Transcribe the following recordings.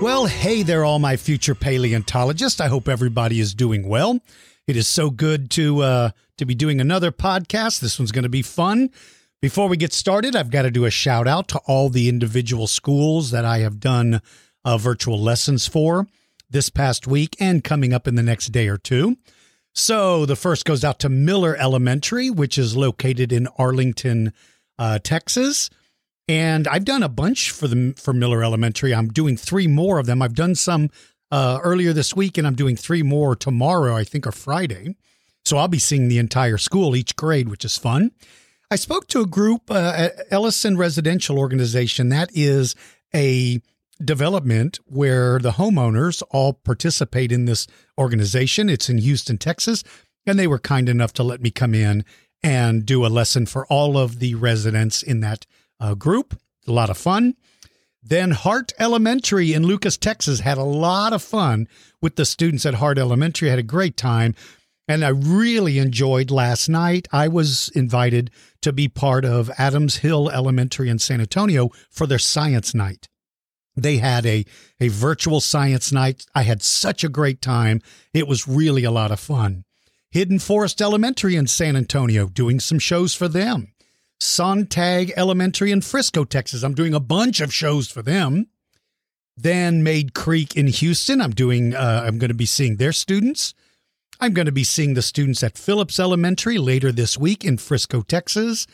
Well, hey there, all my future paleontologists. I hope everybody is doing well. It is so good to uh, to be doing another podcast. This one's going to be fun. Before we get started, I've got to do a shout out to all the individual schools that I have done uh, virtual lessons for this past week and coming up in the next day or two. So the first goes out to Miller Elementary, which is located in Arlington, uh, Texas. And I've done a bunch for the for Miller Elementary. I'm doing three more of them. I've done some uh, earlier this week, and I'm doing three more tomorrow, I think, or Friday. So I'll be seeing the entire school, each grade, which is fun. I spoke to a group, uh, Ellison Residential Organization. That is a development where the homeowners all participate in this organization. It's in Houston, Texas, and they were kind enough to let me come in and do a lesson for all of the residents in that uh, group. A lot of fun. Then Hart Elementary in Lucas, Texas had a lot of fun with the students at Hart Elementary. Had a great time. And I really enjoyed last night. I was invited to be part of Adams Hill Elementary in San Antonio for their science night. They had a, a virtual science night. I had such a great time. It was really a lot of fun. Hidden Forest Elementary in San Antonio, doing some shows for them. Sontag Elementary in Frisco, Texas. I'm doing a bunch of shows for them. Then Mayde Creek in Houston. I'm doing. Uh, I'm going to be seeing their students. I'm going to be seeing the students at Phillips Elementary later this week in Frisco, Texas,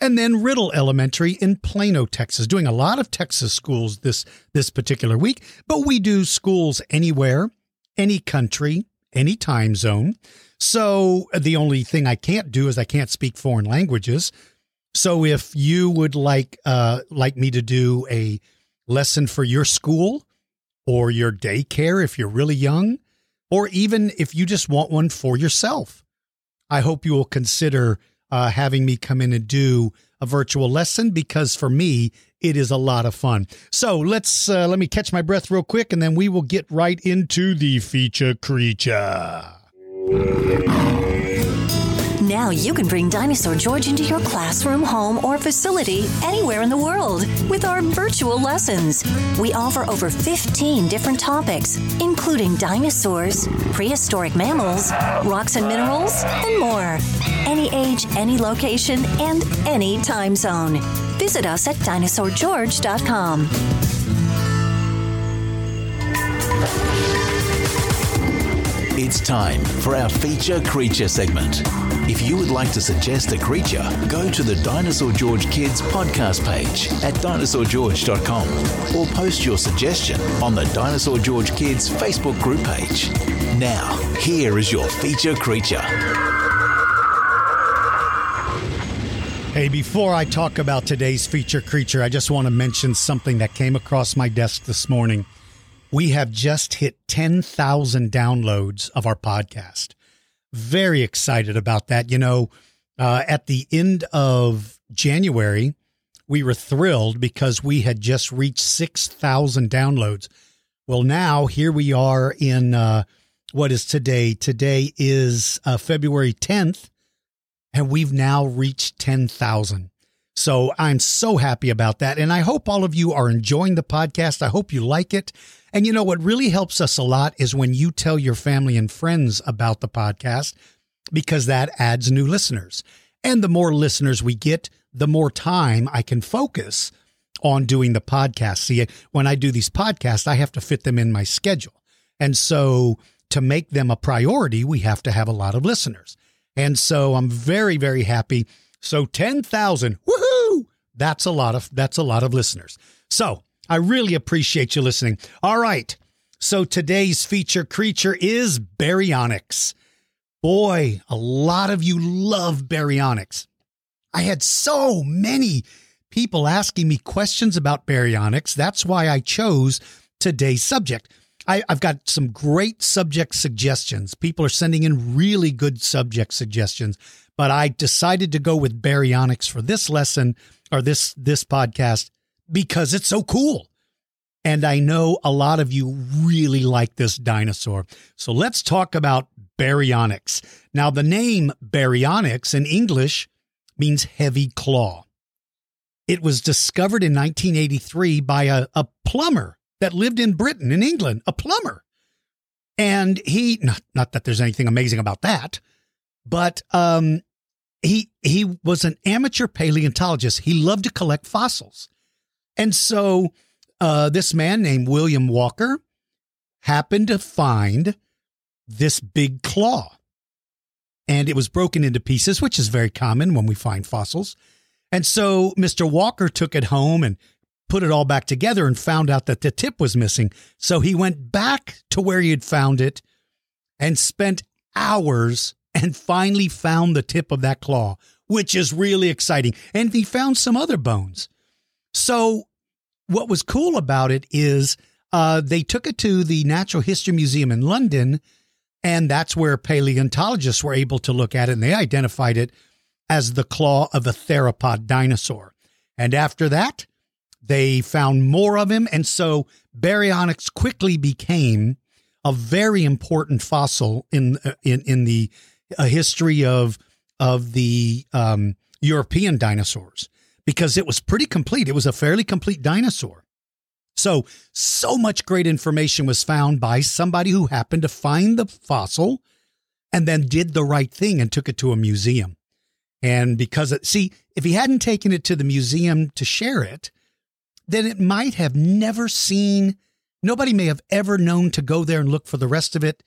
and then Riddle Elementary in Plano, Texas. Doing a lot of Texas schools this this particular week, but we do schools anywhere, any country, any time zone. So the only thing I can't do is I can't speak foreign languages. So if you would like uh, like me to do a lesson for your school or your daycare if you're really young, or even if you just want one for yourself, I hope you will consider uh, having me come in and do a virtual lesson because for me it is a lot of fun. So let's uh, let me catch my breath real quick, and then we will get right into the feature creature. Now you can bring Dinosaur George into your classroom, home, or facility anywhere in the world with our virtual lessons. We offer over 15 different topics, including dinosaurs, prehistoric mammals, rocks and minerals, and more. Any age, any location, and any time zone. Visit us at dinosaurgeorge.com. It's time for our feature creature segment. If you would like to suggest a creature, go to the Dinosaur George Kids podcast page at dinosaurgeorge.com or post your suggestion on the Dinosaur George Kids Facebook group page. Now, here is your feature creature. Hey, before I talk about today's feature creature, I just want to mention something that came across my desk this morning. We have just hit 10,000 downloads of our podcast. Very excited about that. You know, uh, at the end of January, we were thrilled because we had just reached 6,000 downloads. Well, now here we are in uh, what is today? Today is uh, February 10th, and we've now reached 10,000. So I'm so happy about that. And I hope all of you are enjoying the podcast. I hope you like it. And you know what really helps us a lot is when you tell your family and friends about the podcast because that adds new listeners. And the more listeners we get, the more time I can focus on doing the podcast. See, when I do these podcasts, I have to fit them in my schedule. And so to make them a priority, we have to have a lot of listeners. And so I'm very, very happy. So 10,000, woohoo! That's a lot of, that's a lot of listeners. So I really appreciate you listening. All right. So today's feature creature is baryonyx. Boy, a lot of you love baryonyx. I had so many people asking me questions about baryonyx. That's why I chose today's subject. I, I've got some great subject suggestions. People are sending in really good subject suggestions, but I decided to go with baryonyx for this lesson or this this podcast because it's so cool. And I know a lot of you really like this dinosaur. So let's talk about baryonyx. Now, the name baryonyx in English means heavy claw. It was discovered in 1983 by a, a plumber that lived in Britain, in England, a plumber. And he, not, not that there's anything amazing about that, but um, he he was an amateur paleontologist. He loved to collect fossils, and so uh, this man named William Walker happened to find this big claw, and it was broken into pieces, which is very common when we find fossils. And so Mr. Walker took it home and put it all back together and found out that the tip was missing. So he went back to where he had found it and spent hours and finally found the tip of that claw, which is really exciting. And he found some other bones. So, what was cool about it is uh, they took it to the Natural History Museum in London, and that's where paleontologists were able to look at it, and they identified it as the claw of a theropod dinosaur. And after that, they found more of him, and so baryonyx quickly became a very important fossil in uh, in in the a history of of the um, European dinosaurs because it was pretty complete. It was a fairly complete dinosaur. So, so much great information was found by somebody who happened to find the fossil and then did the right thing and took it to a museum. And because it, see, if he hadn't taken it to the museum to share it, then it might have never seen, nobody may have ever known to go there and look for the rest of it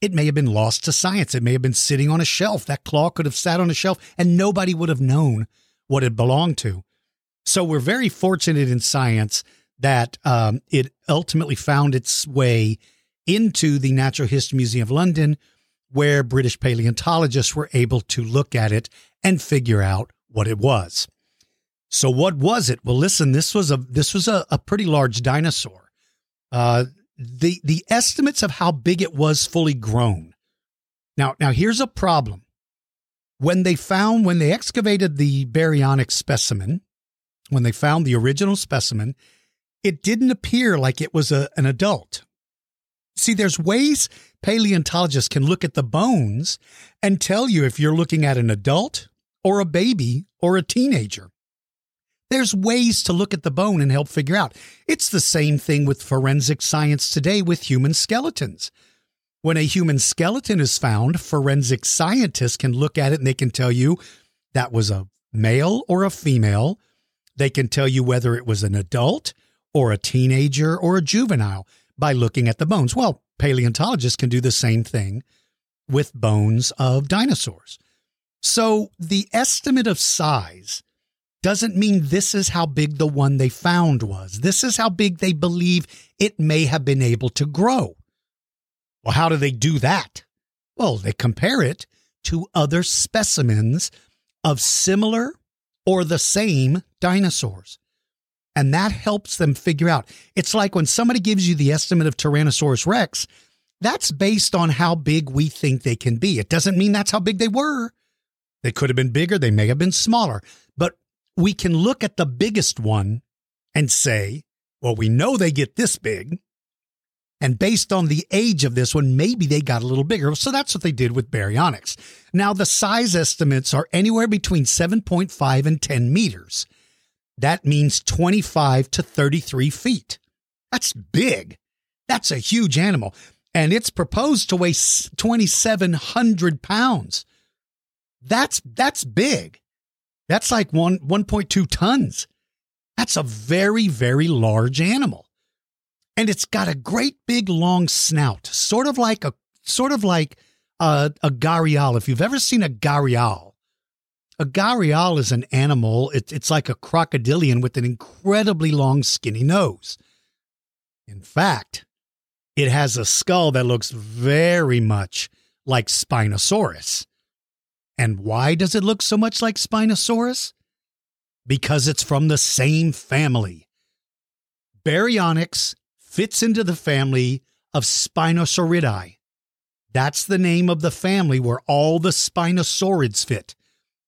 it may have been lost to science. It may have been sitting on a shelf. That claw could have sat on a shelf and nobody would have known what it belonged to. So we're very fortunate in science that um, it ultimately found its way into the Natural History Museum of London, where British paleontologists were able to look at it and figure out what it was. So what was it? Well, listen, this was a this was a, a pretty large dinosaur. Uh, the the estimates of how big it was fully grown. Now, now here's a problem. When they found when they excavated the baryonyx specimen, when they found the original specimen, it didn't appear like it was a, an adult. See, there's ways paleontologists can look at the bones and tell you if you're looking at an adult or a baby or a teenager. There's ways to look at the bone and help figure out. It's the same thing with forensic science today with human skeletons. When a human skeleton is found, forensic scientists can look at it and they can tell you that was a male or a female. They can tell you whether it was an adult or a teenager or a juvenile by looking at the bones. Well, paleontologists can do the same thing with bones of dinosaurs. So the estimate of size doesn't mean this is how big the one they found was. This is how big they believe it may have been able to grow. Well, how do they do that? Well, they compare it to other specimens of similar or the same dinosaurs. And that helps them figure out. It's like when somebody gives you the estimate of Tyrannosaurus rex, that's based on how big we think they can be. It doesn't mean that's how big they were. They could have been bigger, they may have been smaller, but we can look at the biggest one and say, well, we know they get this big. And based on the age of this one, maybe they got a little bigger. So that's what they did with baryonyx. Now, the size estimates are anywhere between 7.5 and 10 meters. That means 25 to 33 feet. That's big. That's a huge animal. And it's proposed to weigh 2,700 pounds. That's, that's big. That's like one 1.2 tons. That's a very, very large animal. And it's got a great big long snout, sort of like a sort of like a, a gharial. If you've ever seen a gharial, a gharial is an animal. It, it's like a crocodilian with an incredibly long, skinny nose. In fact, it has a skull that looks very much like Spinosaurus. And why does it look so much like Spinosaurus? Because it's from the same family. Baryonyx fits into the family of Spinosauridae. That's the name of the family where all the spinosaurids fit,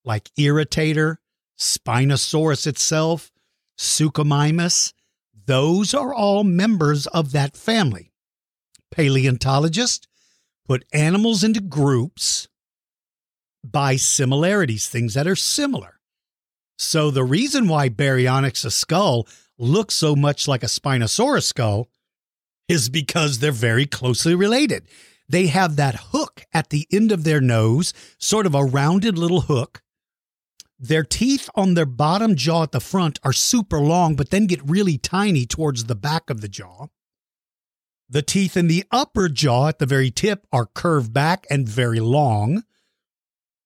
like Irritator, Spinosaurus itself, Suchomimus. Those are all members of that family. Paleontologists put animals into groups by similarities, things that are similar. So the reason why Baryonyx's skull looks so much like a Spinosaurus skull is because they're very closely related. They have that hook at the end of their nose, sort of a rounded little hook. Their teeth on their bottom jaw at the front are super long, but then get really tiny towards the back of the jaw. The teeth in the upper jaw at the very tip are curved back and very long.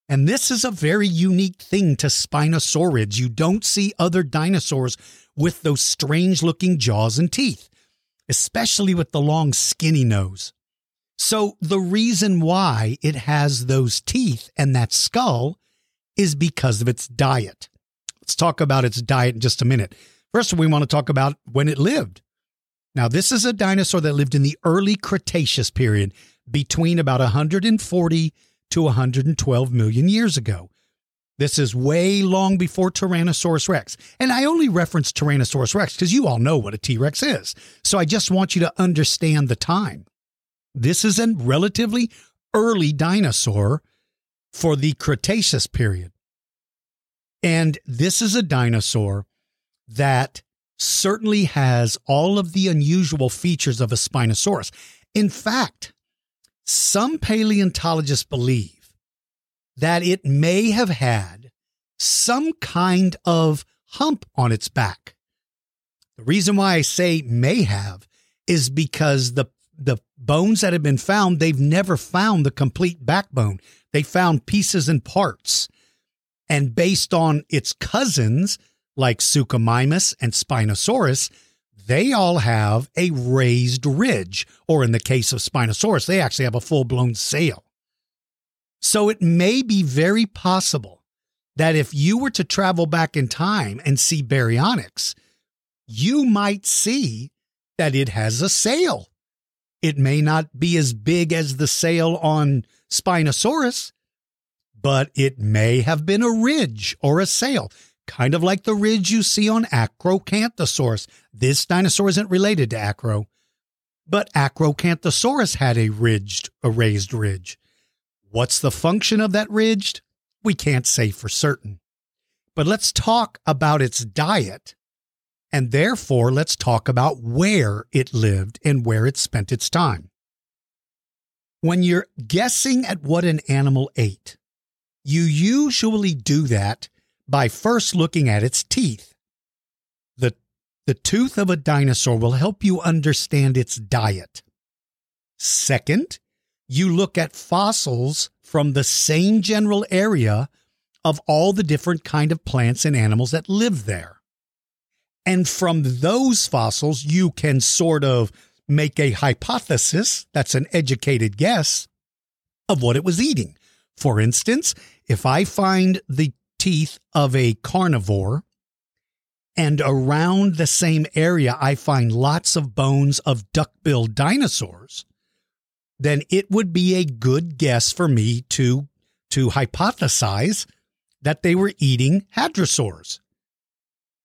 And this is a very unique thing to spinosaurids. You don't see other dinosaurs with those strange looking jaws and teeth, especially with the long, skinny nose. So, the reason why it has those teeth and that skull is because of its diet. Let's talk about its diet in just a minute. First, we want to talk about when it lived. Now, this is a dinosaur that lived in the early Cretaceous period between about 140 to 112 million years ago. This is way long before Tyrannosaurus rex. And I only reference Tyrannosaurus rex because you all know what a T Rex is. So I just want you to understand the time. This is a relatively early dinosaur for the Cretaceous period. And this is a dinosaur that certainly has all of the unusual features of a Spinosaurus. In fact, some paleontologists believe that it may have had some kind of hump on its back. The reason why I say may have is because the the bones that have been found, they've never found the complete backbone. They found pieces and parts. And based on its cousins, like Suchomimus and Spinosaurus, they all have a raised ridge, or in the case of Spinosaurus, they actually have a full blown sail. So it may be very possible that if you were to travel back in time and see baryonyx, you might see that it has a sail. It may not be as big as the sail on Spinosaurus, but it may have been a ridge or a sail kind of like the ridge you see on Acrocanthosaurus. This dinosaur isn't related to Acro, but Acrocanthosaurus had a ridged, a raised ridge. What's the function of that ridged? We can't say for certain. But let's talk about its diet. And therefore, let's talk about where it lived and where it spent its time. When you're guessing at what an animal ate, you usually do that by first looking at its teeth. The, the tooth of a dinosaur will help you understand its diet. Second, you look at fossils from the same general area of all the different kind of plants and animals that live there. And from those fossils, you can sort of make a hypothesis, that's an educated guess, of what it was eating. For instance, if I find the teeth of a carnivore. And around the same area, I find lots of bones of duck-billed dinosaurs. Then it would be a good guess for me to, to hypothesize that they were eating hadrosaurs.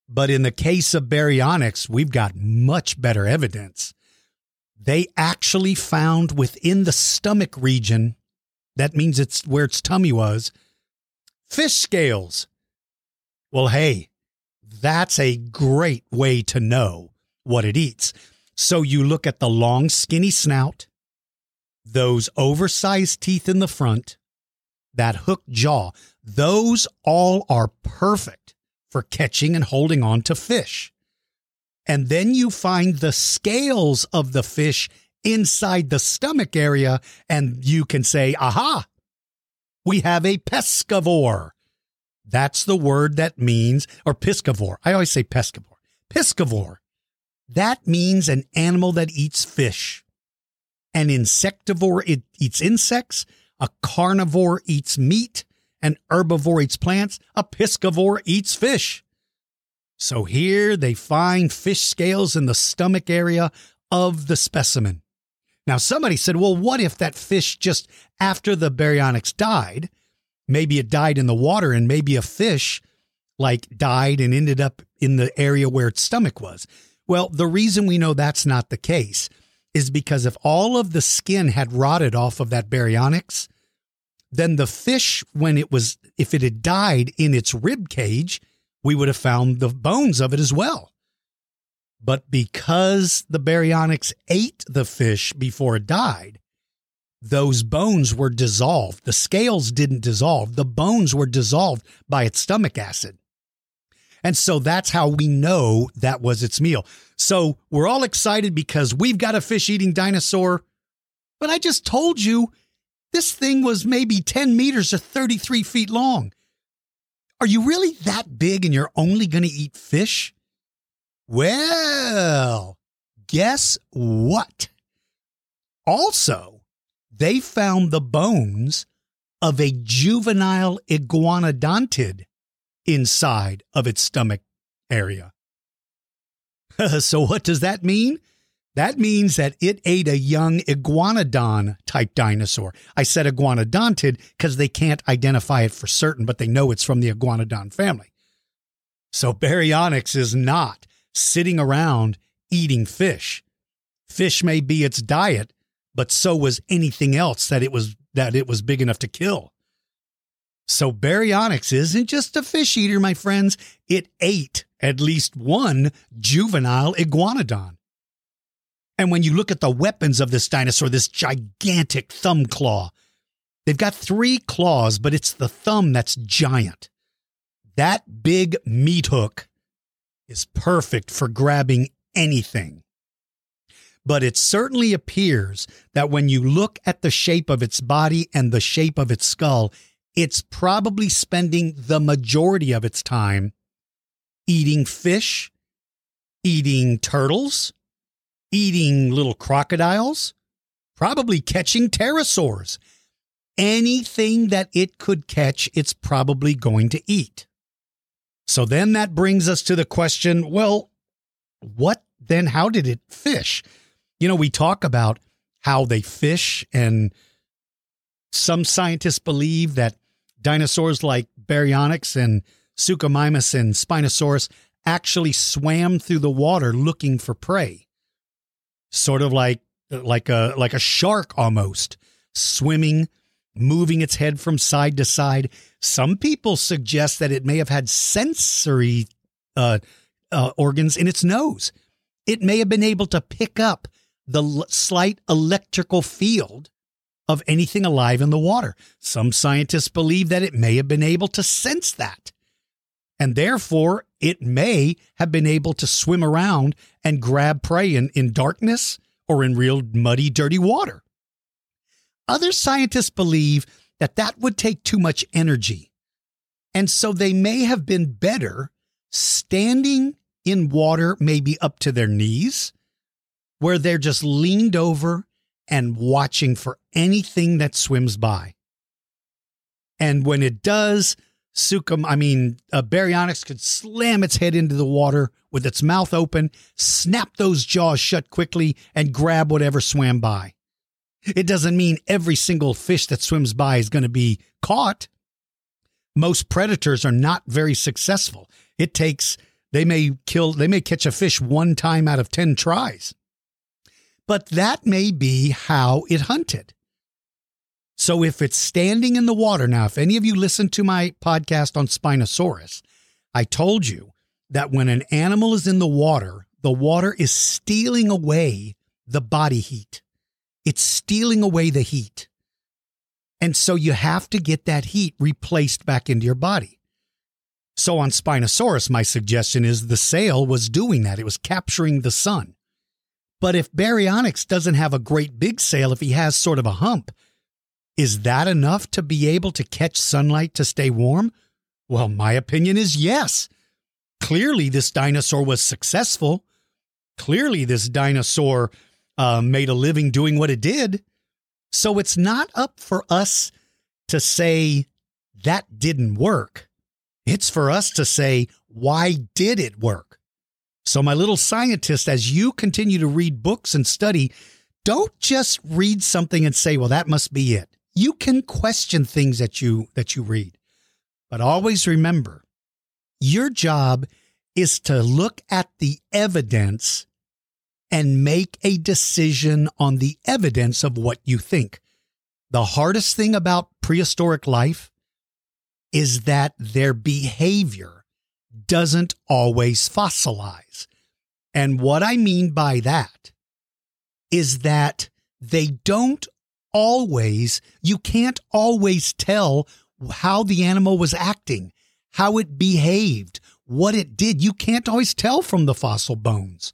But in the case of baryonyx, we've got much better evidence. They actually found within the stomach region, that means it's where its tummy was, fish scales. Well, hey, that's a great way to know what it eats. So you look at the long, skinny snout, those oversized teeth in the front, that hooked jaw, those all are perfect for catching and holding on to fish. And then you find the scales of the fish inside the stomach area, and you can say, aha, we have a pescivore. That's the word that means, or piscivore. I always say pescivore. Piscivore. That means an animal that eats fish. An insectivore, it eats insects. A carnivore eats meat. An herbivore eats plants. A piscivore eats fish. So here they find fish scales in the stomach area of the specimen. Now, somebody said, well, what if that fish just after the baryonyx died, maybe it died in the water and maybe a fish like died and ended up in the area where its stomach was? Well, the reason we know that's not the case is because if all of the skin had rotted off of that baryonyx, then the fish, when it was, if it had died in its rib cage, we would have found the bones of it as well. But because the baryonyx ate the fish before it died, those bones were dissolved. The scales didn't dissolve. The bones were dissolved by its stomach acid. And so that's how we know that was its meal. So we're all excited because we've got a fish eating dinosaur. But I just told you this thing was maybe 10 meters or 33 feet long. Are you really that big and you're only going to eat fish? Well, guess what? Also, they found the bones of a juvenile iguanodontid inside of its stomach area. so, what does that mean? That means that it ate a young iguanodon type dinosaur. I said iguanodontid because they can't identify it for certain, but they know it's from the iguanodon family. So baryonyx is not sitting around eating fish. Fish may be its diet, but so was anything else that it was that it was big enough to kill. So baryonyx isn't just a fish eater, my friends. It ate at least one juvenile iguanodon. And when you look at the weapons of this dinosaur, this gigantic thumb claw, they've got three claws, but it's the thumb that's giant. That big meat hook is perfect for grabbing anything. But it certainly appears that when you look at the shape of its body and the shape of its skull, it's probably spending the majority of its time eating fish, eating turtles, eating little crocodiles, probably catching pterosaurs. Anything that it could catch, it's probably going to eat. So then that brings us to the question well, what then? How did it fish? You know, we talk about how they fish, and some scientists believe that dinosaurs like Baryonyx and Suchomimus and Spinosaurus actually swam through the water looking for prey. Sort of like like a like a shark almost, swimming, moving its head from side to side. Some people suggest that it may have had sensory uh, uh, organs in its nose. It may have been able to pick up the l- slight electrical field of anything alive in the water. Some scientists believe that it may have been able to sense that. And therefore, it may have been able to swim around and grab prey in, in darkness or in real muddy, dirty water. Other scientists believe that that would take too much energy. And so they may have been better standing in water, maybe up to their knees, where they're just leaned over and watching for anything that swims by. And when it does, Sukum, I mean, a baryonyx could slam its head into the water with its mouth open, snap those jaws shut quickly, and grab whatever swam by. It doesn't mean every single fish that swims by is going to be caught. Most predators are not very successful. It takes, they may kill, they may catch a fish one time out of 10 tries. But that may be how it hunted. So if it's standing in the water, now, if any of you listened to my podcast on Spinosaurus, I told you that when an animal is in the water, the water is stealing away the body heat. It's stealing away the heat. And so you have to get that heat replaced back into your body. So on Spinosaurus, my suggestion is the sail was doing that. It was capturing the sun. But if Baryonyx doesn't have a great big sail, if he has sort of a hump, is that enough to be able to catch sunlight to stay warm? Well, my opinion is yes. Clearly, this dinosaur was successful. Clearly, this dinosaur uh, made a living doing what it did. So it's not up for us to say that didn't work. It's for us to say, why did it work? So, my little scientist, as you continue to read books and study, don't just read something and say, well, that must be it. You can question things that you that you read. But always remember, your job is to look at the evidence and make a decision on the evidence of what you think. The hardest thing about prehistoric life is that their behavior doesn't always fossilize. And what I mean by that is that they don't always, you can't always tell how the animal was acting, how it behaved, what it did. You can't always tell from the fossil bones.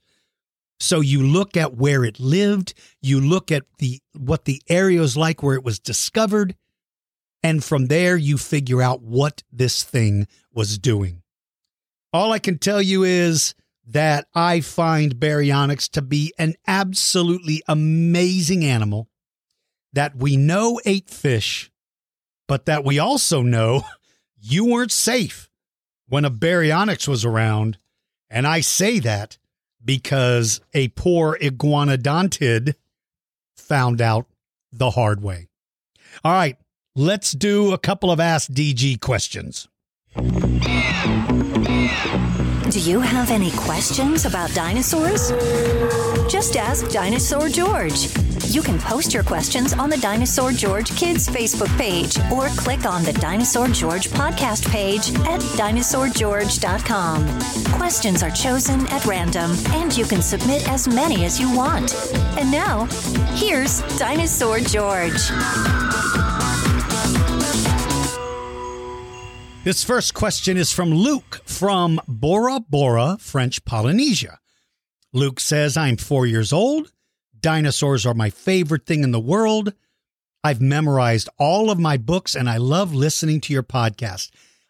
So you look at where it lived, you look at the what the area was like where it was discovered, and from there you figure out what this thing was doing. All I can tell you is that I find baryonyx to be an absolutely amazing animal that we know ate fish, but that we also know you weren't safe when a baryonyx was around. And I say that because a poor iguanodontid found out the hard way. All right, let's do a couple of Ask DG questions. Do you have any questions about dinosaurs? Just ask Dinosaur George. You can post your questions on the Dinosaur George Kids Facebook page or click on the Dinosaur George podcast page at dinosaurgeorge.com. Questions are chosen at random and you can submit as many as you want. And now, here's Dinosaur George. This first question is from Luke from Bora Bora, French Polynesia. Luke says, I'm four years old. Dinosaurs are my favorite thing in the world. I've memorized all of my books and I love listening to your podcast.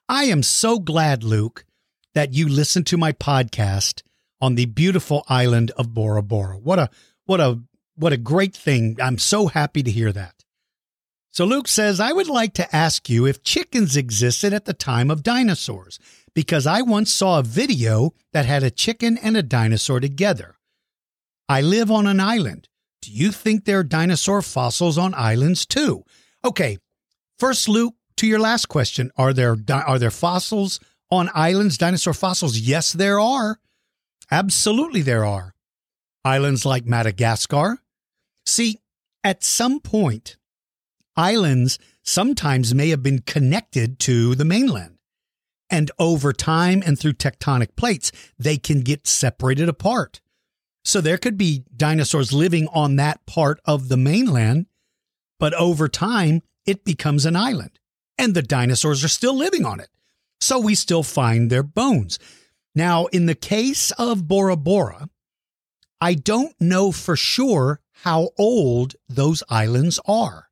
I am so glad, Luke, that you listen to my podcast on the beautiful island of Bora Bora. What a what a what a great thing. I'm so happy to hear that. So Luke says, I would like to ask you if chickens existed at the time of dinosaurs, because I once saw a video that had a chicken and a dinosaur together. I live on an island. Do you think there are dinosaur fossils on islands too? Okay, first, Luke, to your last question, are there are there fossils on islands? Dinosaur fossils? Yes, there are. Absolutely, there are. Islands like Madagascar. See, at some point, islands sometimes may have been connected to the mainland. And over time and through tectonic plates, they can get separated apart. So there could be dinosaurs living on that part of the mainland, but over time, it becomes an island and the dinosaurs are still living on it. So we still find their bones. Now, in the case of Bora Bora, I don't know for sure how old those islands are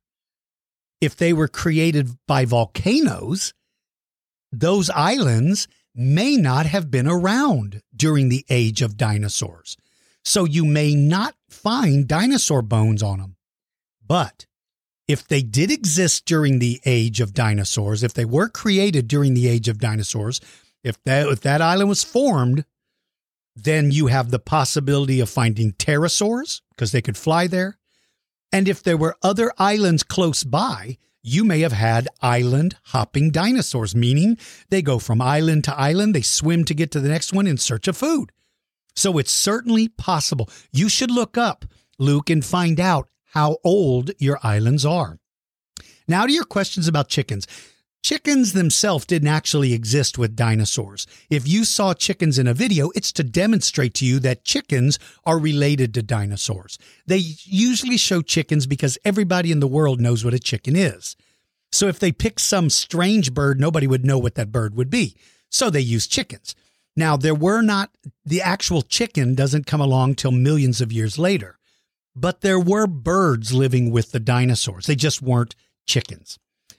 if they were created by volcanoes, those islands may not have been around during the age of dinosaurs. So you may not find dinosaur bones on them. But if they did exist during the age of dinosaurs, if they were created during the age of dinosaurs, if that, if that island was formed, then you have the possibility of finding pterosaurs because they could fly there. And if there were other islands close by, you may have had island hopping dinosaurs, meaning they go from island to island, they swim to get to the next one in search of food. So it's certainly possible. You should look up, Luke, and find out how old your islands are. Now to your questions about chickens. Chickens themselves didn't actually exist with dinosaurs. If you saw chickens in a video, it's to demonstrate to you that chickens are related to dinosaurs. They usually show chickens because everybody in the world knows what a chicken is. So if they pick some strange bird, nobody would know what that bird would be. So they use chickens. Now, there were not, the actual chicken doesn't come along till millions of years later, but there were birds living with the dinosaurs. They just weren't chickens.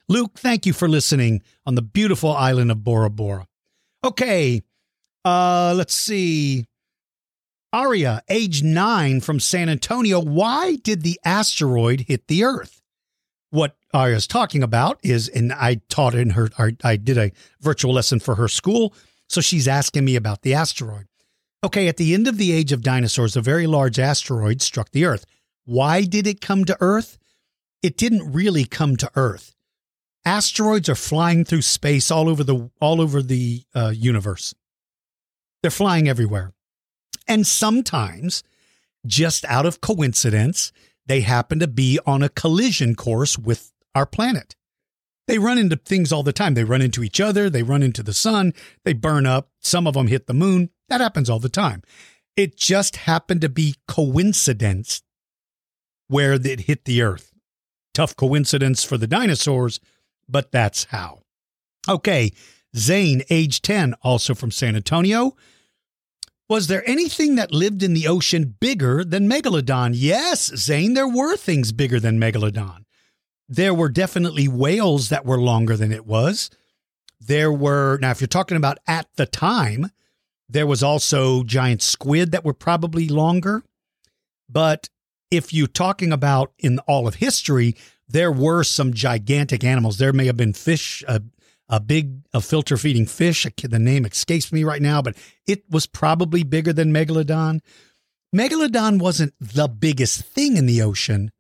Luke, thank you for listening on the beautiful island of Bora Bora. Okay, uh, let's see. Aria, age nine from San Antonio. Why did the asteroid hit the Earth? What Aria's talking about is, and I taught in her, I did a virtual lesson for her school. So she's asking me about the asteroid. Okay, at the end of the age of dinosaurs, a very large asteroid struck the Earth. Why did it come to Earth? It didn't really come to Earth. Asteroids are flying through space all over the all over the uh, universe. They're flying everywhere, and sometimes, just out of coincidence, they happen to be on a collision course with our planet. They run into things all the time. They run into each other. They run into the sun. They burn up. Some of them hit the moon. That happens all the time. It just happened to be coincidence where it hit the earth. Tough coincidence for the dinosaurs, but that's how. Okay, Zane, age 10, also from San Antonio. Was there anything that lived in the ocean bigger than Megalodon? Yes, Zane, there were things bigger than Megalodon. There were definitely whales that were longer than it was. There were, now, if you're talking about at the time, there was also giant squid that were probably longer. But if you're talking about in all of history, there were some gigantic animals. There may have been fish, a, a big a filter feeding fish. The name escapes me right now, but it was probably bigger than Megalodon. Megalodon wasn't the biggest thing in the ocean,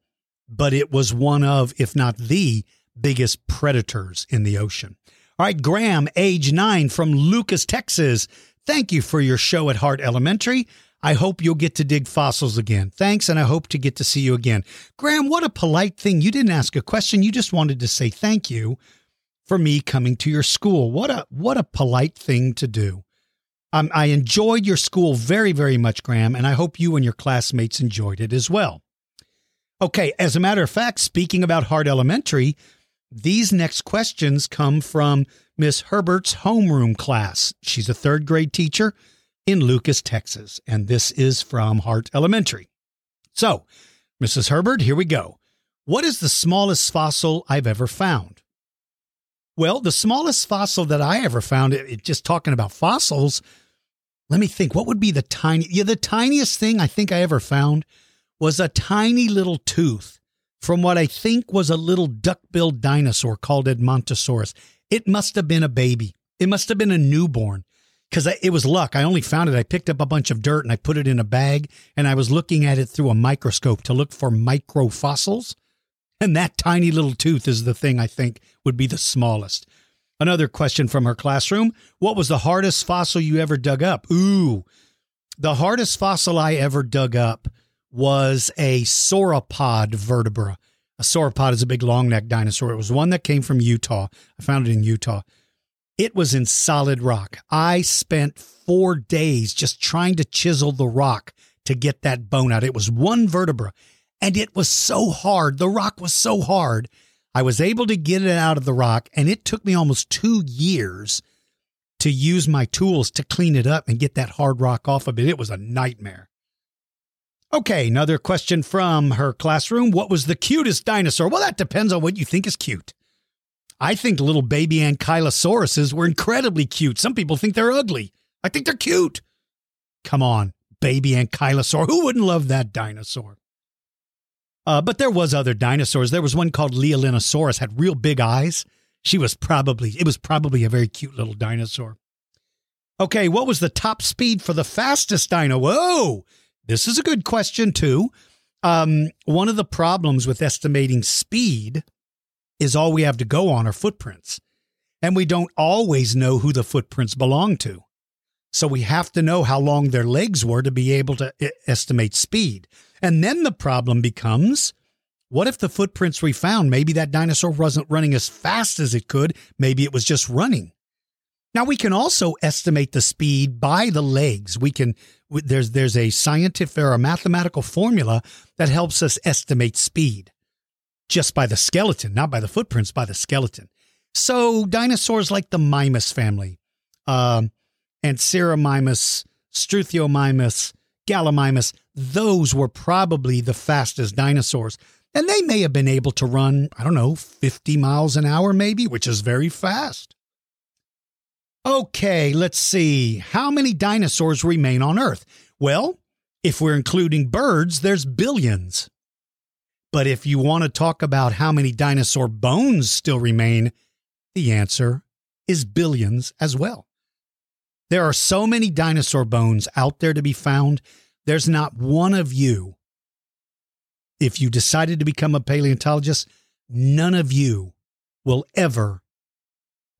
but it was one of, if not the biggest predators in the ocean. All right, Graham, age nine from Lucas, Texas. Thank you for your show at Hart Elementary. I hope you'll get to dig fossils again. Thanks, and I hope to get to see you again. Graham, what a polite thing. You didn't ask a question. You just wanted to say thank you for me coming to your school. What a what a polite thing to do. Um, I enjoyed your school very, very much, Graham, and I hope you and your classmates enjoyed it as well. Okay, as a matter of fact, speaking about Hart Elementary, these next questions come from Miss Herbert's homeroom class. She's a third grade teacher in Lucas, Texas, and this is from Hart Elementary. So, Mrs. Herbert, here we go. What is the smallest fossil I've ever found? Well, the smallest fossil that I ever found, it, it, just talking about fossils, let me think, what would be the tiny, yeah, the tiniest thing I think I ever found was a tiny little tooth from what I think was a little duck-billed dinosaur called Edmontosaurus. It must have been a baby. It must have been a newborn because it was luck. I only found it. I picked up a bunch of dirt and I put it in a bag and I was looking at it through a microscope to look for microfossils. And that tiny little tooth is the thing I think would be the smallest. Another question from her classroom What was the hardest fossil you ever dug up? Ooh, the hardest fossil I ever dug up was a sauropod vertebra. A sauropod is a big long necked dinosaur. It was one that came from Utah. I found it in Utah. It was in solid rock. I spent four days just trying to chisel the rock to get that bone out. It was one vertebra and it was so hard. The rock was so hard. I was able to get it out of the rock and it took me almost two years to use my tools to clean it up and get that hard rock off of it. It was a nightmare. Okay, another question from her classroom. What was the cutest dinosaur? Well, that depends on what you think is cute. I think little baby ankylosauruses were incredibly cute. Some people think they're ugly. I think they're cute. Come on, baby ankylosaur. Who wouldn't love that dinosaur? Uh, but there was other dinosaurs. There was one called Leaellynasaura, had real big eyes. She was probably, it was probably a very cute little dinosaur. Okay, what was the top speed for the fastest dino? Whoa, this is a good question, too. Um, one of the problems with estimating speed is all we have to go on are footprints. And we don't always know who the footprints belong to. So we have to know how long their legs were to be able to estimate speed. And then the problem becomes what if the footprints we found, maybe that dinosaur wasn't running as fast as it could, maybe it was just running? Now we can also estimate the speed by the legs. We can there's there's a scientific or a mathematical formula that helps us estimate speed just by the skeleton, not by the footprints, by the skeleton. So dinosaurs like the Mimus family, um, Anserimimus, Struthiomimus, Gallimimus, those were probably the fastest dinosaurs. And they may have been able to run, I don't know, 50 miles an hour, maybe, which is very fast. Okay, let's see. How many dinosaurs remain on Earth? Well, if we're including birds, there's billions. But if you want to talk about how many dinosaur bones still remain, the answer is billions as well. There are so many dinosaur bones out there to be found. There's not one of you if you decided to become a paleontologist, none of you will ever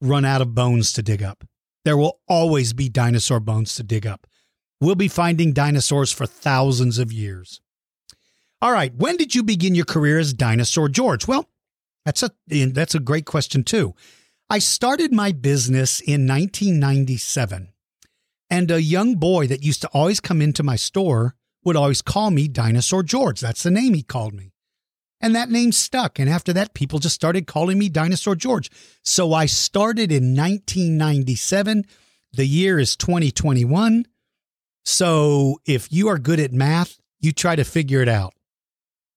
run out of bones to dig up. There will always be dinosaur bones to dig up. We'll be finding dinosaurs for thousands of years. All right, when did you begin your career as Dinosaur George? Well, that's a that's a great question too. I started my business in 1997. And a young boy that used to always come into my store would always call me Dinosaur George. That's the name he called me. And that name stuck. And after that, people just started calling me Dinosaur George. So I started in 1997. The year is 2021. So if you are good at math, you try to figure it out.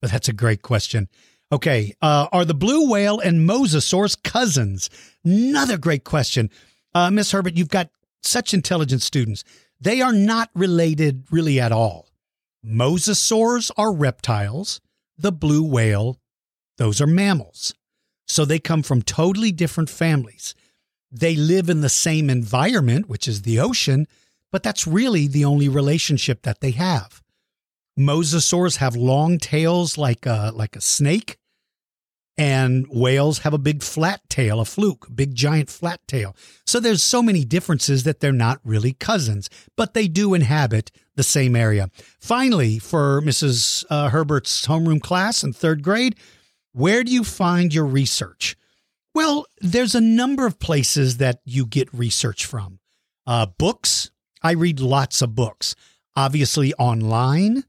But that's a great question. Okay. Uh, are the blue whale and mosasaurs cousins? Another great question. Uh, Miss Herbert, you've got such intelligent students. They are not related really at all. Mosasaurs are reptiles. The blue whale, those are mammals. So they come from totally different families. They live in the same environment, which is the ocean, but that's really the only relationship that they have. Mosasaurs have long tails like a, like a snake, and whales have a big flat tail, a fluke, big giant flat tail. So there's so many differences that they're not really cousins, but they do inhabit the same area. Finally, for Mrs. Uh, Herbert's homeroom class in third grade, where do you find your research? Well, there's a number of places that you get research from. Uh, books. I read lots of books, obviously online,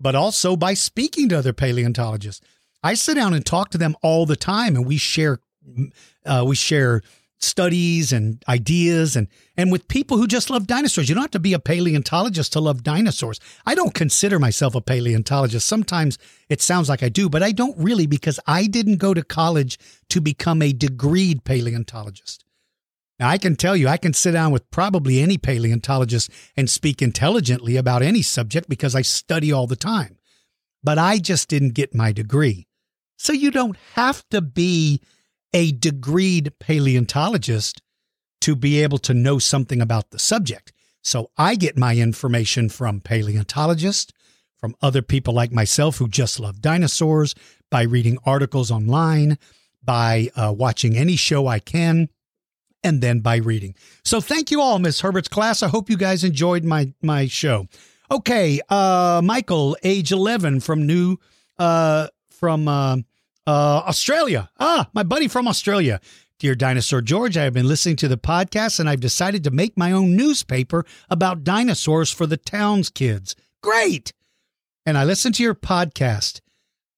but also by speaking to other paleontologists. I sit down and talk to them all the time, and we share uh, we share studies and ideas and and with people who just love dinosaurs. You don't have to be a paleontologist to love dinosaurs. I don't consider myself a paleontologist. Sometimes it sounds like I do, but I don't really because I didn't go to college to become a degreed paleontologist. Now I can tell you I can sit down with probably any paleontologist and speak intelligently about any subject because I study all the time. But I just didn't get my degree. So you don't have to be a degreed paleontologist to be able to know something about the subject. So I get my information from paleontologists, from other people like myself who just love dinosaurs, by reading articles online, by uh, watching any show I can, and then by reading. So thank you all, Miss Herbert's class. I hope you guys enjoyed my my show. Okay, uh, Michael, age eleven, from New uh, from uh, uh, Australia. Ah, my buddy from Australia. Dear Dinosaur George, I have been listening to the podcast and I've decided to make my own newspaper about dinosaurs for the town's kids. Great! And I listened to your podcast.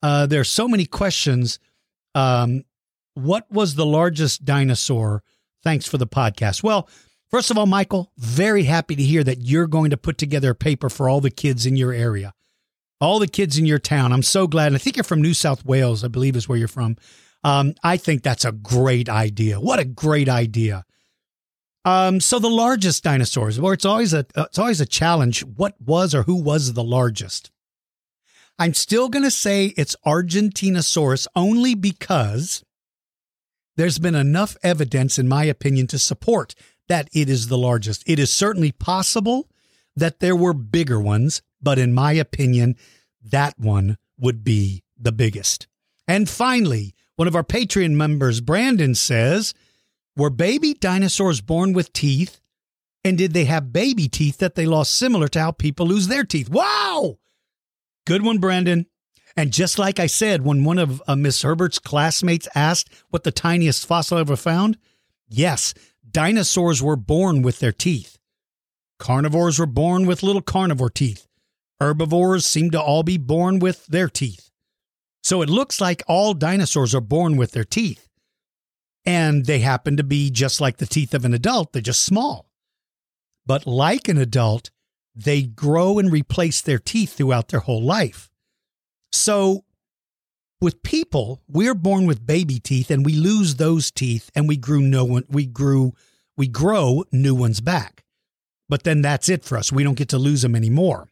Uh, there are so many questions. Um, what was the largest dinosaur? Thanks for the podcast. Well, first of all, Michael, very happy to hear that you're going to put together a paper for all the kids in your area all the kids in your town. I'm so glad. I think you're from New South Wales, I believe is where you're from. Um, I think that's a great idea. What a great idea. Um, so the largest dinosaurs, well, it's always a it's always a challenge. What was or who was the largest? I'm still going to say it's Argentinosaurus only because there's been enough evidence, in my opinion, to support that it is the largest. It is certainly possible that there were bigger ones, but in my opinion, that one would be the biggest. And finally, one of our Patreon members, Brandon, says, Were baby dinosaurs born with teeth? And did they have baby teeth that they lost similar to how people lose their teeth? Wow! Good one, Brandon. And just like I said, when one of uh, Miss Herbert's classmates asked what the tiniest fossil ever found, yes, dinosaurs were born with their teeth. Carnivores were born with little carnivore teeth. Herbivores seem to all be born with their teeth. So it looks like all dinosaurs are born with their teeth. And they happen to be just like the teeth of an adult, they're just small. But like an adult, they grow and replace their teeth throughout their whole life. So with people, we're born with baby teeth and we lose those teeth and we grew no one we grew we grow new ones back. But then that's it for us. We don't get to lose them anymore.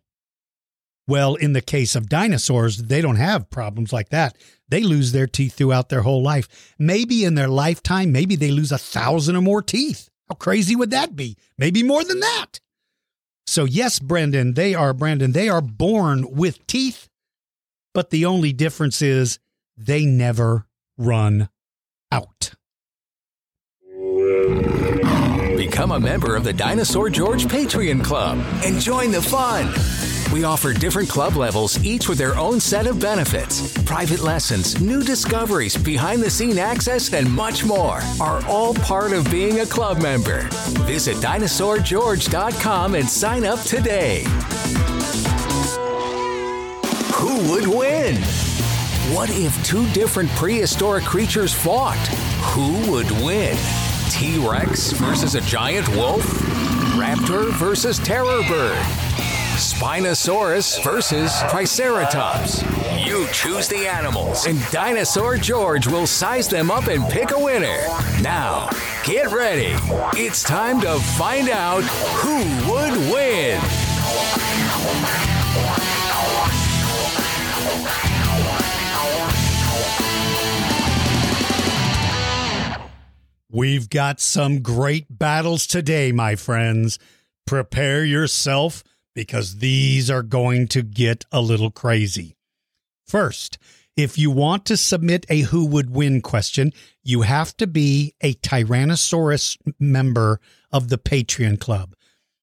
Well, in the case of dinosaurs, they don't have problems like that. They lose their teeth throughout their whole life. Maybe in their lifetime, maybe they lose a thousand or more teeth. How crazy would that be? Maybe more than that. So, yes, Brendan, they are, Brandon, they are born with teeth, but the only difference is they never run out. Become a member of the Dinosaur George Patreon Club and join the fun. We offer different club levels, each with their own set of benefits. Private lessons, new discoveries, behind the scene access, and much more are all part of being a club member. Visit dinosaurgeorge.com and sign up today. Who would win? What if two different prehistoric creatures fought? Who would win? T Rex versus a giant wolf? Raptor versus terror bird? Spinosaurus versus Triceratops. You choose the animals, and Dinosaur George will size them up and pick a winner. Now, get ready. It's time to find out who would win. We've got some great battles today, my friends. Prepare yourself because these are going to get a little crazy. First, if you want to submit a who would win question, you have to be a Tyrannosaurus member of the Patreon Club.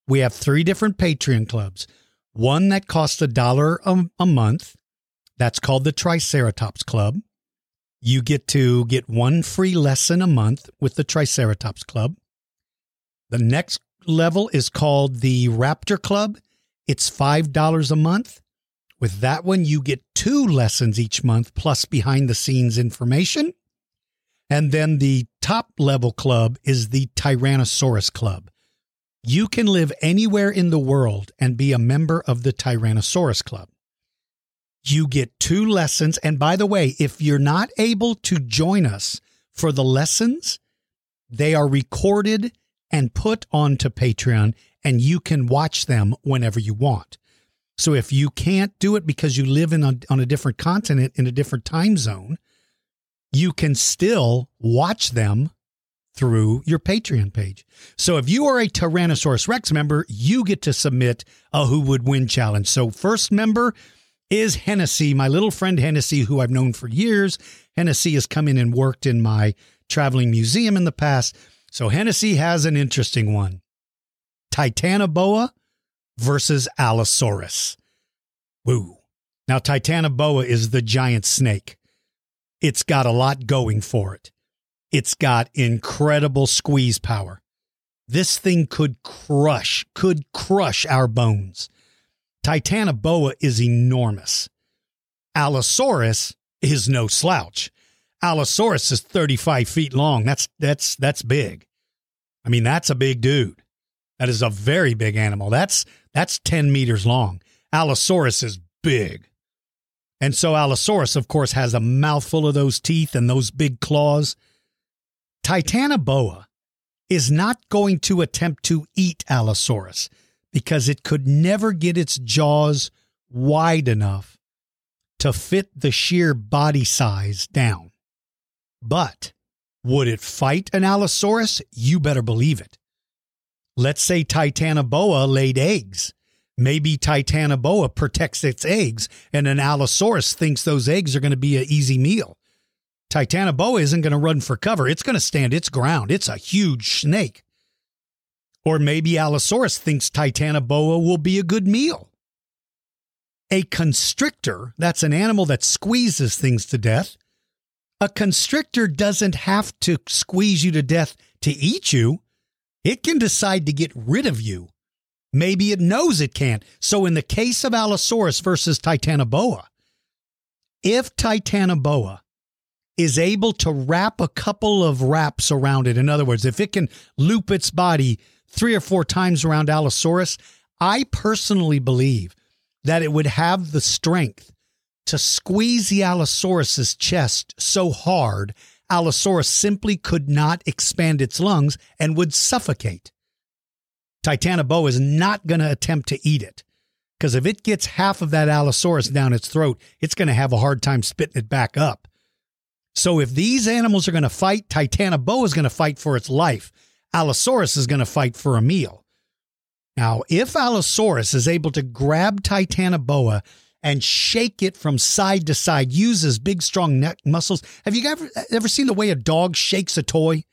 We have three different Patreon clubs. One that costs a dollar a month. That's called the Triceratops Club. You get to get one free lesson a month with the Triceratops Club. The next level is called the Raptor Club. It's $5 a month. With that one, you get two lessons each month plus behind the scenes information. And then the top level club is the Tyrannosaurus Club. You can live anywhere in the world and be a member of the Tyrannosaurus Club you get two lessons. And by the way, if you're not able to join us for the lessons, they are recorded and put onto Patreon, and you can watch them whenever you want. So if you can't do it because you live in a, on a different continent in a different time zone, you can still watch them through your Patreon page. So if you are a Tyrannosaurus Rex member, you get to submit a Who Would Win challenge. So first member, is Hennessy, my little friend Hennessy, who I've known for years. Hennessy has come in and worked in my traveling museum in the past. So Hennessy has an interesting one Titanoboa versus Allosaurus. Woo. Now, Titanoboa is the giant snake. It's got a lot going for it. It's got incredible squeeze power. This thing could crush, could crush our bones. Titanoboa is enormous. Allosaurus is no slouch. Allosaurus is 35 feet long. That's that's that's big. I mean, that's a big dude. That is a very big animal. That's that's 10 meters long. Allosaurus is big. And so Allosaurus, of course, has a mouthful of those teeth and those big claws. Titanoboa is not going to attempt to eat Allosaurus because it could never get its jaws wide enough to fit the sheer body size down. But would it fight an Allosaurus? You better believe it. Let's say Titanoboa laid eggs. Maybe Titanoboa protects its eggs, and an Allosaurus thinks those eggs are going to be an easy meal. Titanoboa isn't going to run for cover. It's going to stand its ground. It's a huge snake. Or maybe Allosaurus thinks Titanoboa will be a good meal. A constrictor, that's an animal that squeezes things to death. A constrictor doesn't have to squeeze you to death to eat you. It can decide to get rid of you. Maybe it knows it can't. So, in the case of Allosaurus versus Titanoboa, if Titanoboa is able to wrap a couple of wraps around it, in other words, if it can loop its body three or four times around Allosaurus, I personally believe that it would have the strength to squeeze the Allosaurus's chest so hard Allosaurus simply could not expand its lungs and would suffocate. Titanoboa is not going to attempt to eat it because if it gets half of that Allosaurus down its throat, it's going to have a hard time spitting it back up. So if these animals are going to fight, Titanoboa is going to fight for its life. Allosaurus is going to fight for a meal. Now, if Allosaurus is able to grab Titanoboa and shake it from side to side, uses big, strong neck muscles. Have you ever, ever seen the way a dog shakes a toy?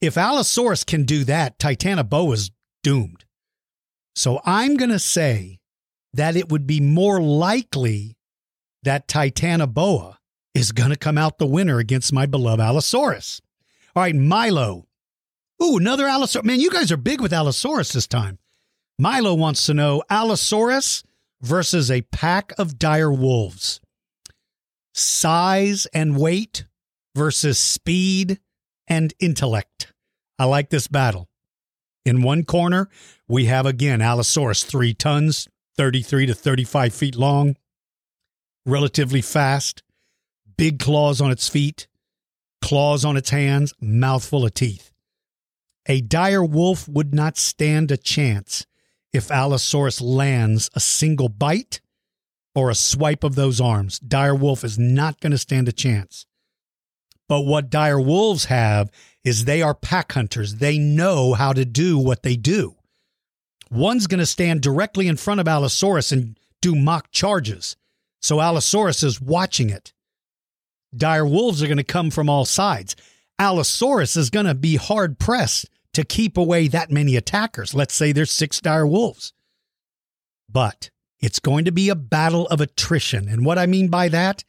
If Allosaurus can do that, Titanoboa is doomed. So I'm going to say that it would be more likely that Titanoboa is going to come out the winner against my beloved Allosaurus. All right, Milo. Ooh, another Allosaurus. Man, you guys are big with Allosaurus this time. Milo wants to know Allosaurus versus a pack of dire wolves. Size and weight versus speed and intellect. I like this battle. In one corner, we have again Allosaurus, three tons, 33 to 35 feet long, relatively fast, big claws on its feet, claws on its hands, mouthful of teeth. A dire wolf would not stand a chance if Allosaurus lands a single bite or a swipe of those arms. Dire wolf is not going to stand a chance. But what dire wolves have is they are pack hunters. They know how to do what they do. One's going to stand directly in front of Allosaurus and do mock charges. So Allosaurus is watching it. Dire wolves are going to come from all sides. Allosaurus is going to be hard pressed to keep away that many attackers. Let's say there's six dire wolves. But it's going to be a battle of attrition. And what I mean by that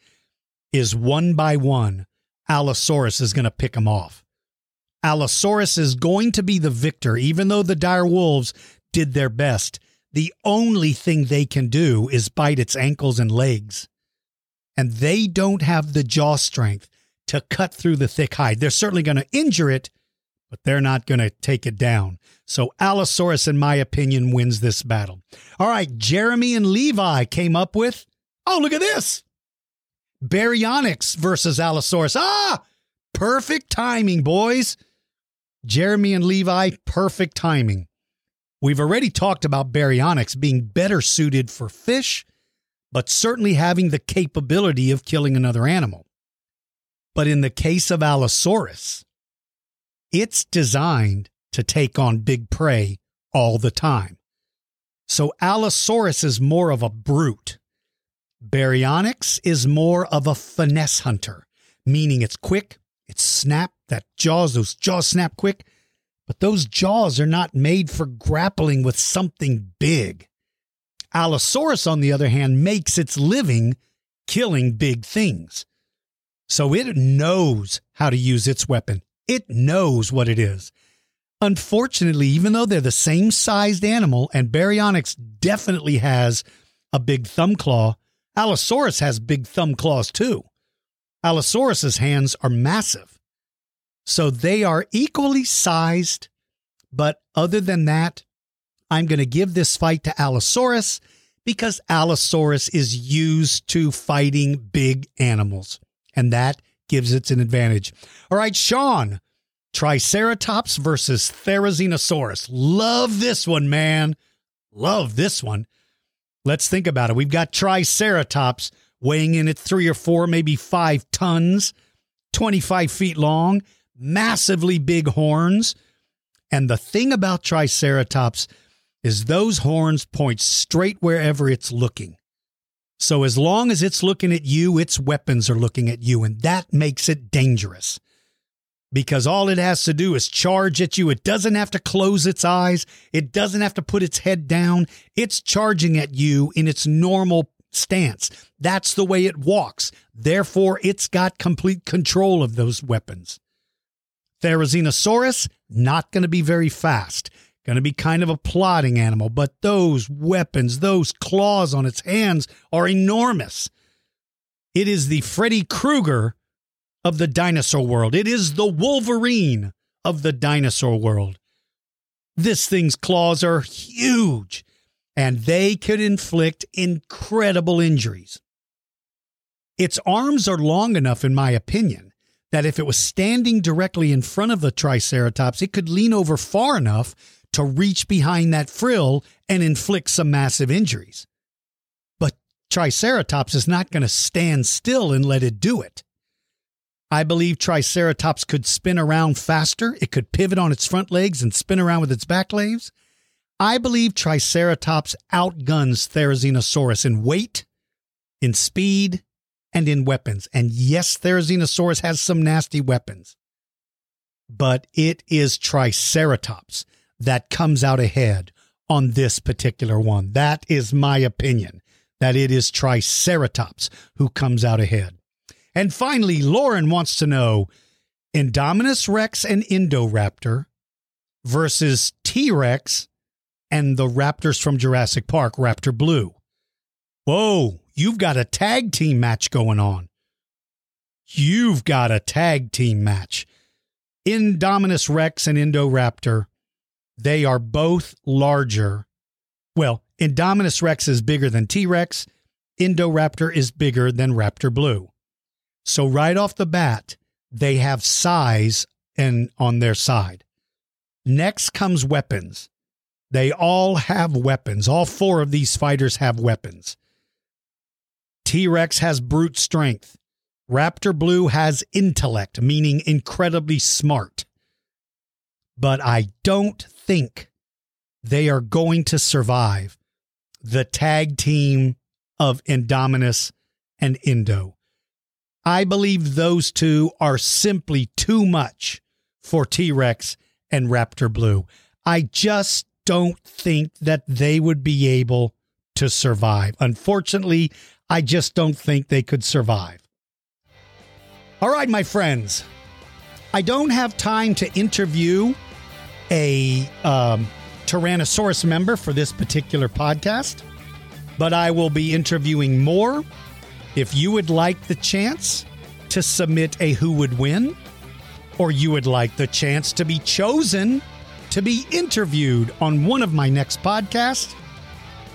is one by one, Allosaurus is going to pick them off. Allosaurus is going to be the victor, even though the dire wolves did their best. The only thing they can do is bite its ankles and legs. And they don't have the jaw strength to cut through the thick hide. They're certainly going to injure it, but they're not going to take it down. So Allosaurus, in my opinion, wins this battle. All right, Jeremy and Levi came up with, oh, look at this. Baryonyx versus Allosaurus. Ah, perfect timing, boys. Jeremy and Levi, perfect timing. We've already talked about baryonyx being better suited for fish, but certainly having the capability of killing another animal. But in the case of Allosaurus, it's designed to take on big prey all the time. So Allosaurus is more of a brute. Baryonyx is more of a finesse hunter, meaning it's quick, it's snap, that jaws, those jaws snap quick, but those jaws are not made for grappling with something big. Allosaurus, on the other hand, makes its living killing big things. So it knows how to use its weapon. It knows what it is. Unfortunately, even though they're the same sized animal, and Baryonyx definitely has a big thumb claw, Allosaurus has big thumb claws too. Allosaurus's hands are massive. So they are equally sized, but other than that, I'm going to give this fight to Allosaurus because Allosaurus is used to fighting big animals, and that gives it an advantage. All right, Sean, Triceratops versus Therizinosaurus. Love this one, man. Love this one. Let's think about it. We've got Triceratops weighing in at three or four, maybe five tons, 25 feet long massively big horns. And the thing about Triceratops is those horns point straight wherever it's looking. So as long as it's looking at you, its weapons are looking at you, and that makes it dangerous. Because all it has to do is charge at you. It doesn't have to close its eyes. It doesn't have to put its head down. It's charging at you in its normal stance. That's the way it walks. Therefore, it's got complete control of those weapons. Therizinosaurus, not going to be very fast. Going to be kind of a plodding animal, but those weapons, those claws on its hands are enormous. It is the Freddy Krueger of the dinosaur world. It is the Wolverine of the dinosaur world. This thing's claws are huge and they could inflict incredible injuries. Its arms are long enough, in my opinion, that if it was standing directly in front of the Triceratops, it could lean over far enough to reach behind that frill and inflict some massive injuries. But Triceratops is not going to stand still and let it do it. I believe Triceratops could spin around faster. It could pivot on its front legs and spin around with its back legs. I believe Triceratops outguns Therizinosaurus in weight, in speed, and in weapons. And yes, Therizinosaurus has some nasty weapons, but it is Triceratops that comes out ahead on this particular one. That is my opinion, that it is Triceratops who comes out ahead. And finally, Lauren wants to know Indominus Rex and Indoraptor versus T Rex and the Raptors from Jurassic Park, Raptor Blue. Whoa, you've got a tag team match going on. You've got a tag team match. Indominus Rex and Indoraptor, they are both larger. Well, Indominus Rex is bigger than T Rex. Indoraptor is bigger than Raptor Blue. So right off the bat, they have size and on their side. Next comes weapons. They all have weapons. All four of these fighters have weapons. T Rex has brute strength. Raptor Blue has intellect, meaning incredibly smart. But I don't think they are going to survive the tag team of Indominus and Indo. I believe those two are simply too much for T Rex and Raptor Blue. I just don't think that they would be able to survive. Unfortunately, I just don't think they could survive. All right, my friends, I don't have time to interview a um, Tyrannosaurus member for this particular podcast, but I will be interviewing more if you would like the chance to submit a who would win, or you would like the chance to be chosen to be interviewed on one of my next podcasts,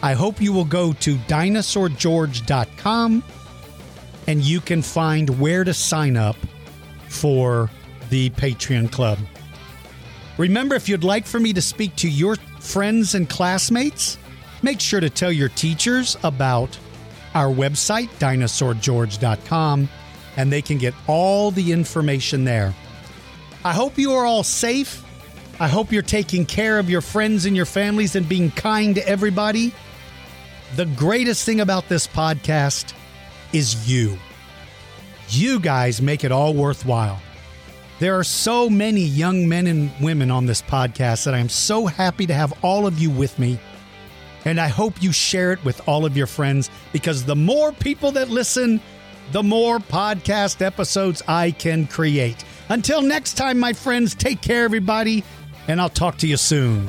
I hope you will go to dinosaurgeorge.com and you can find where to sign up for the Patreon Club. Remember, if you'd like for me to speak to your friends and classmates, make sure to tell your teachers about our website, dinosaurgeorge.com, and they can get all the information there. I hope you are all safe. I hope you're taking care of your friends and your families and being kind to everybody. The greatest thing about this podcast is you. You guys make it all worthwhile. There are so many young men and women on this podcast that I am so happy to have all of you with me and I hope you share it with all of your friends because the more people that listen, the more podcast episodes I can create. Until next time, my friends, take care, everybody, and I'll talk to you soon.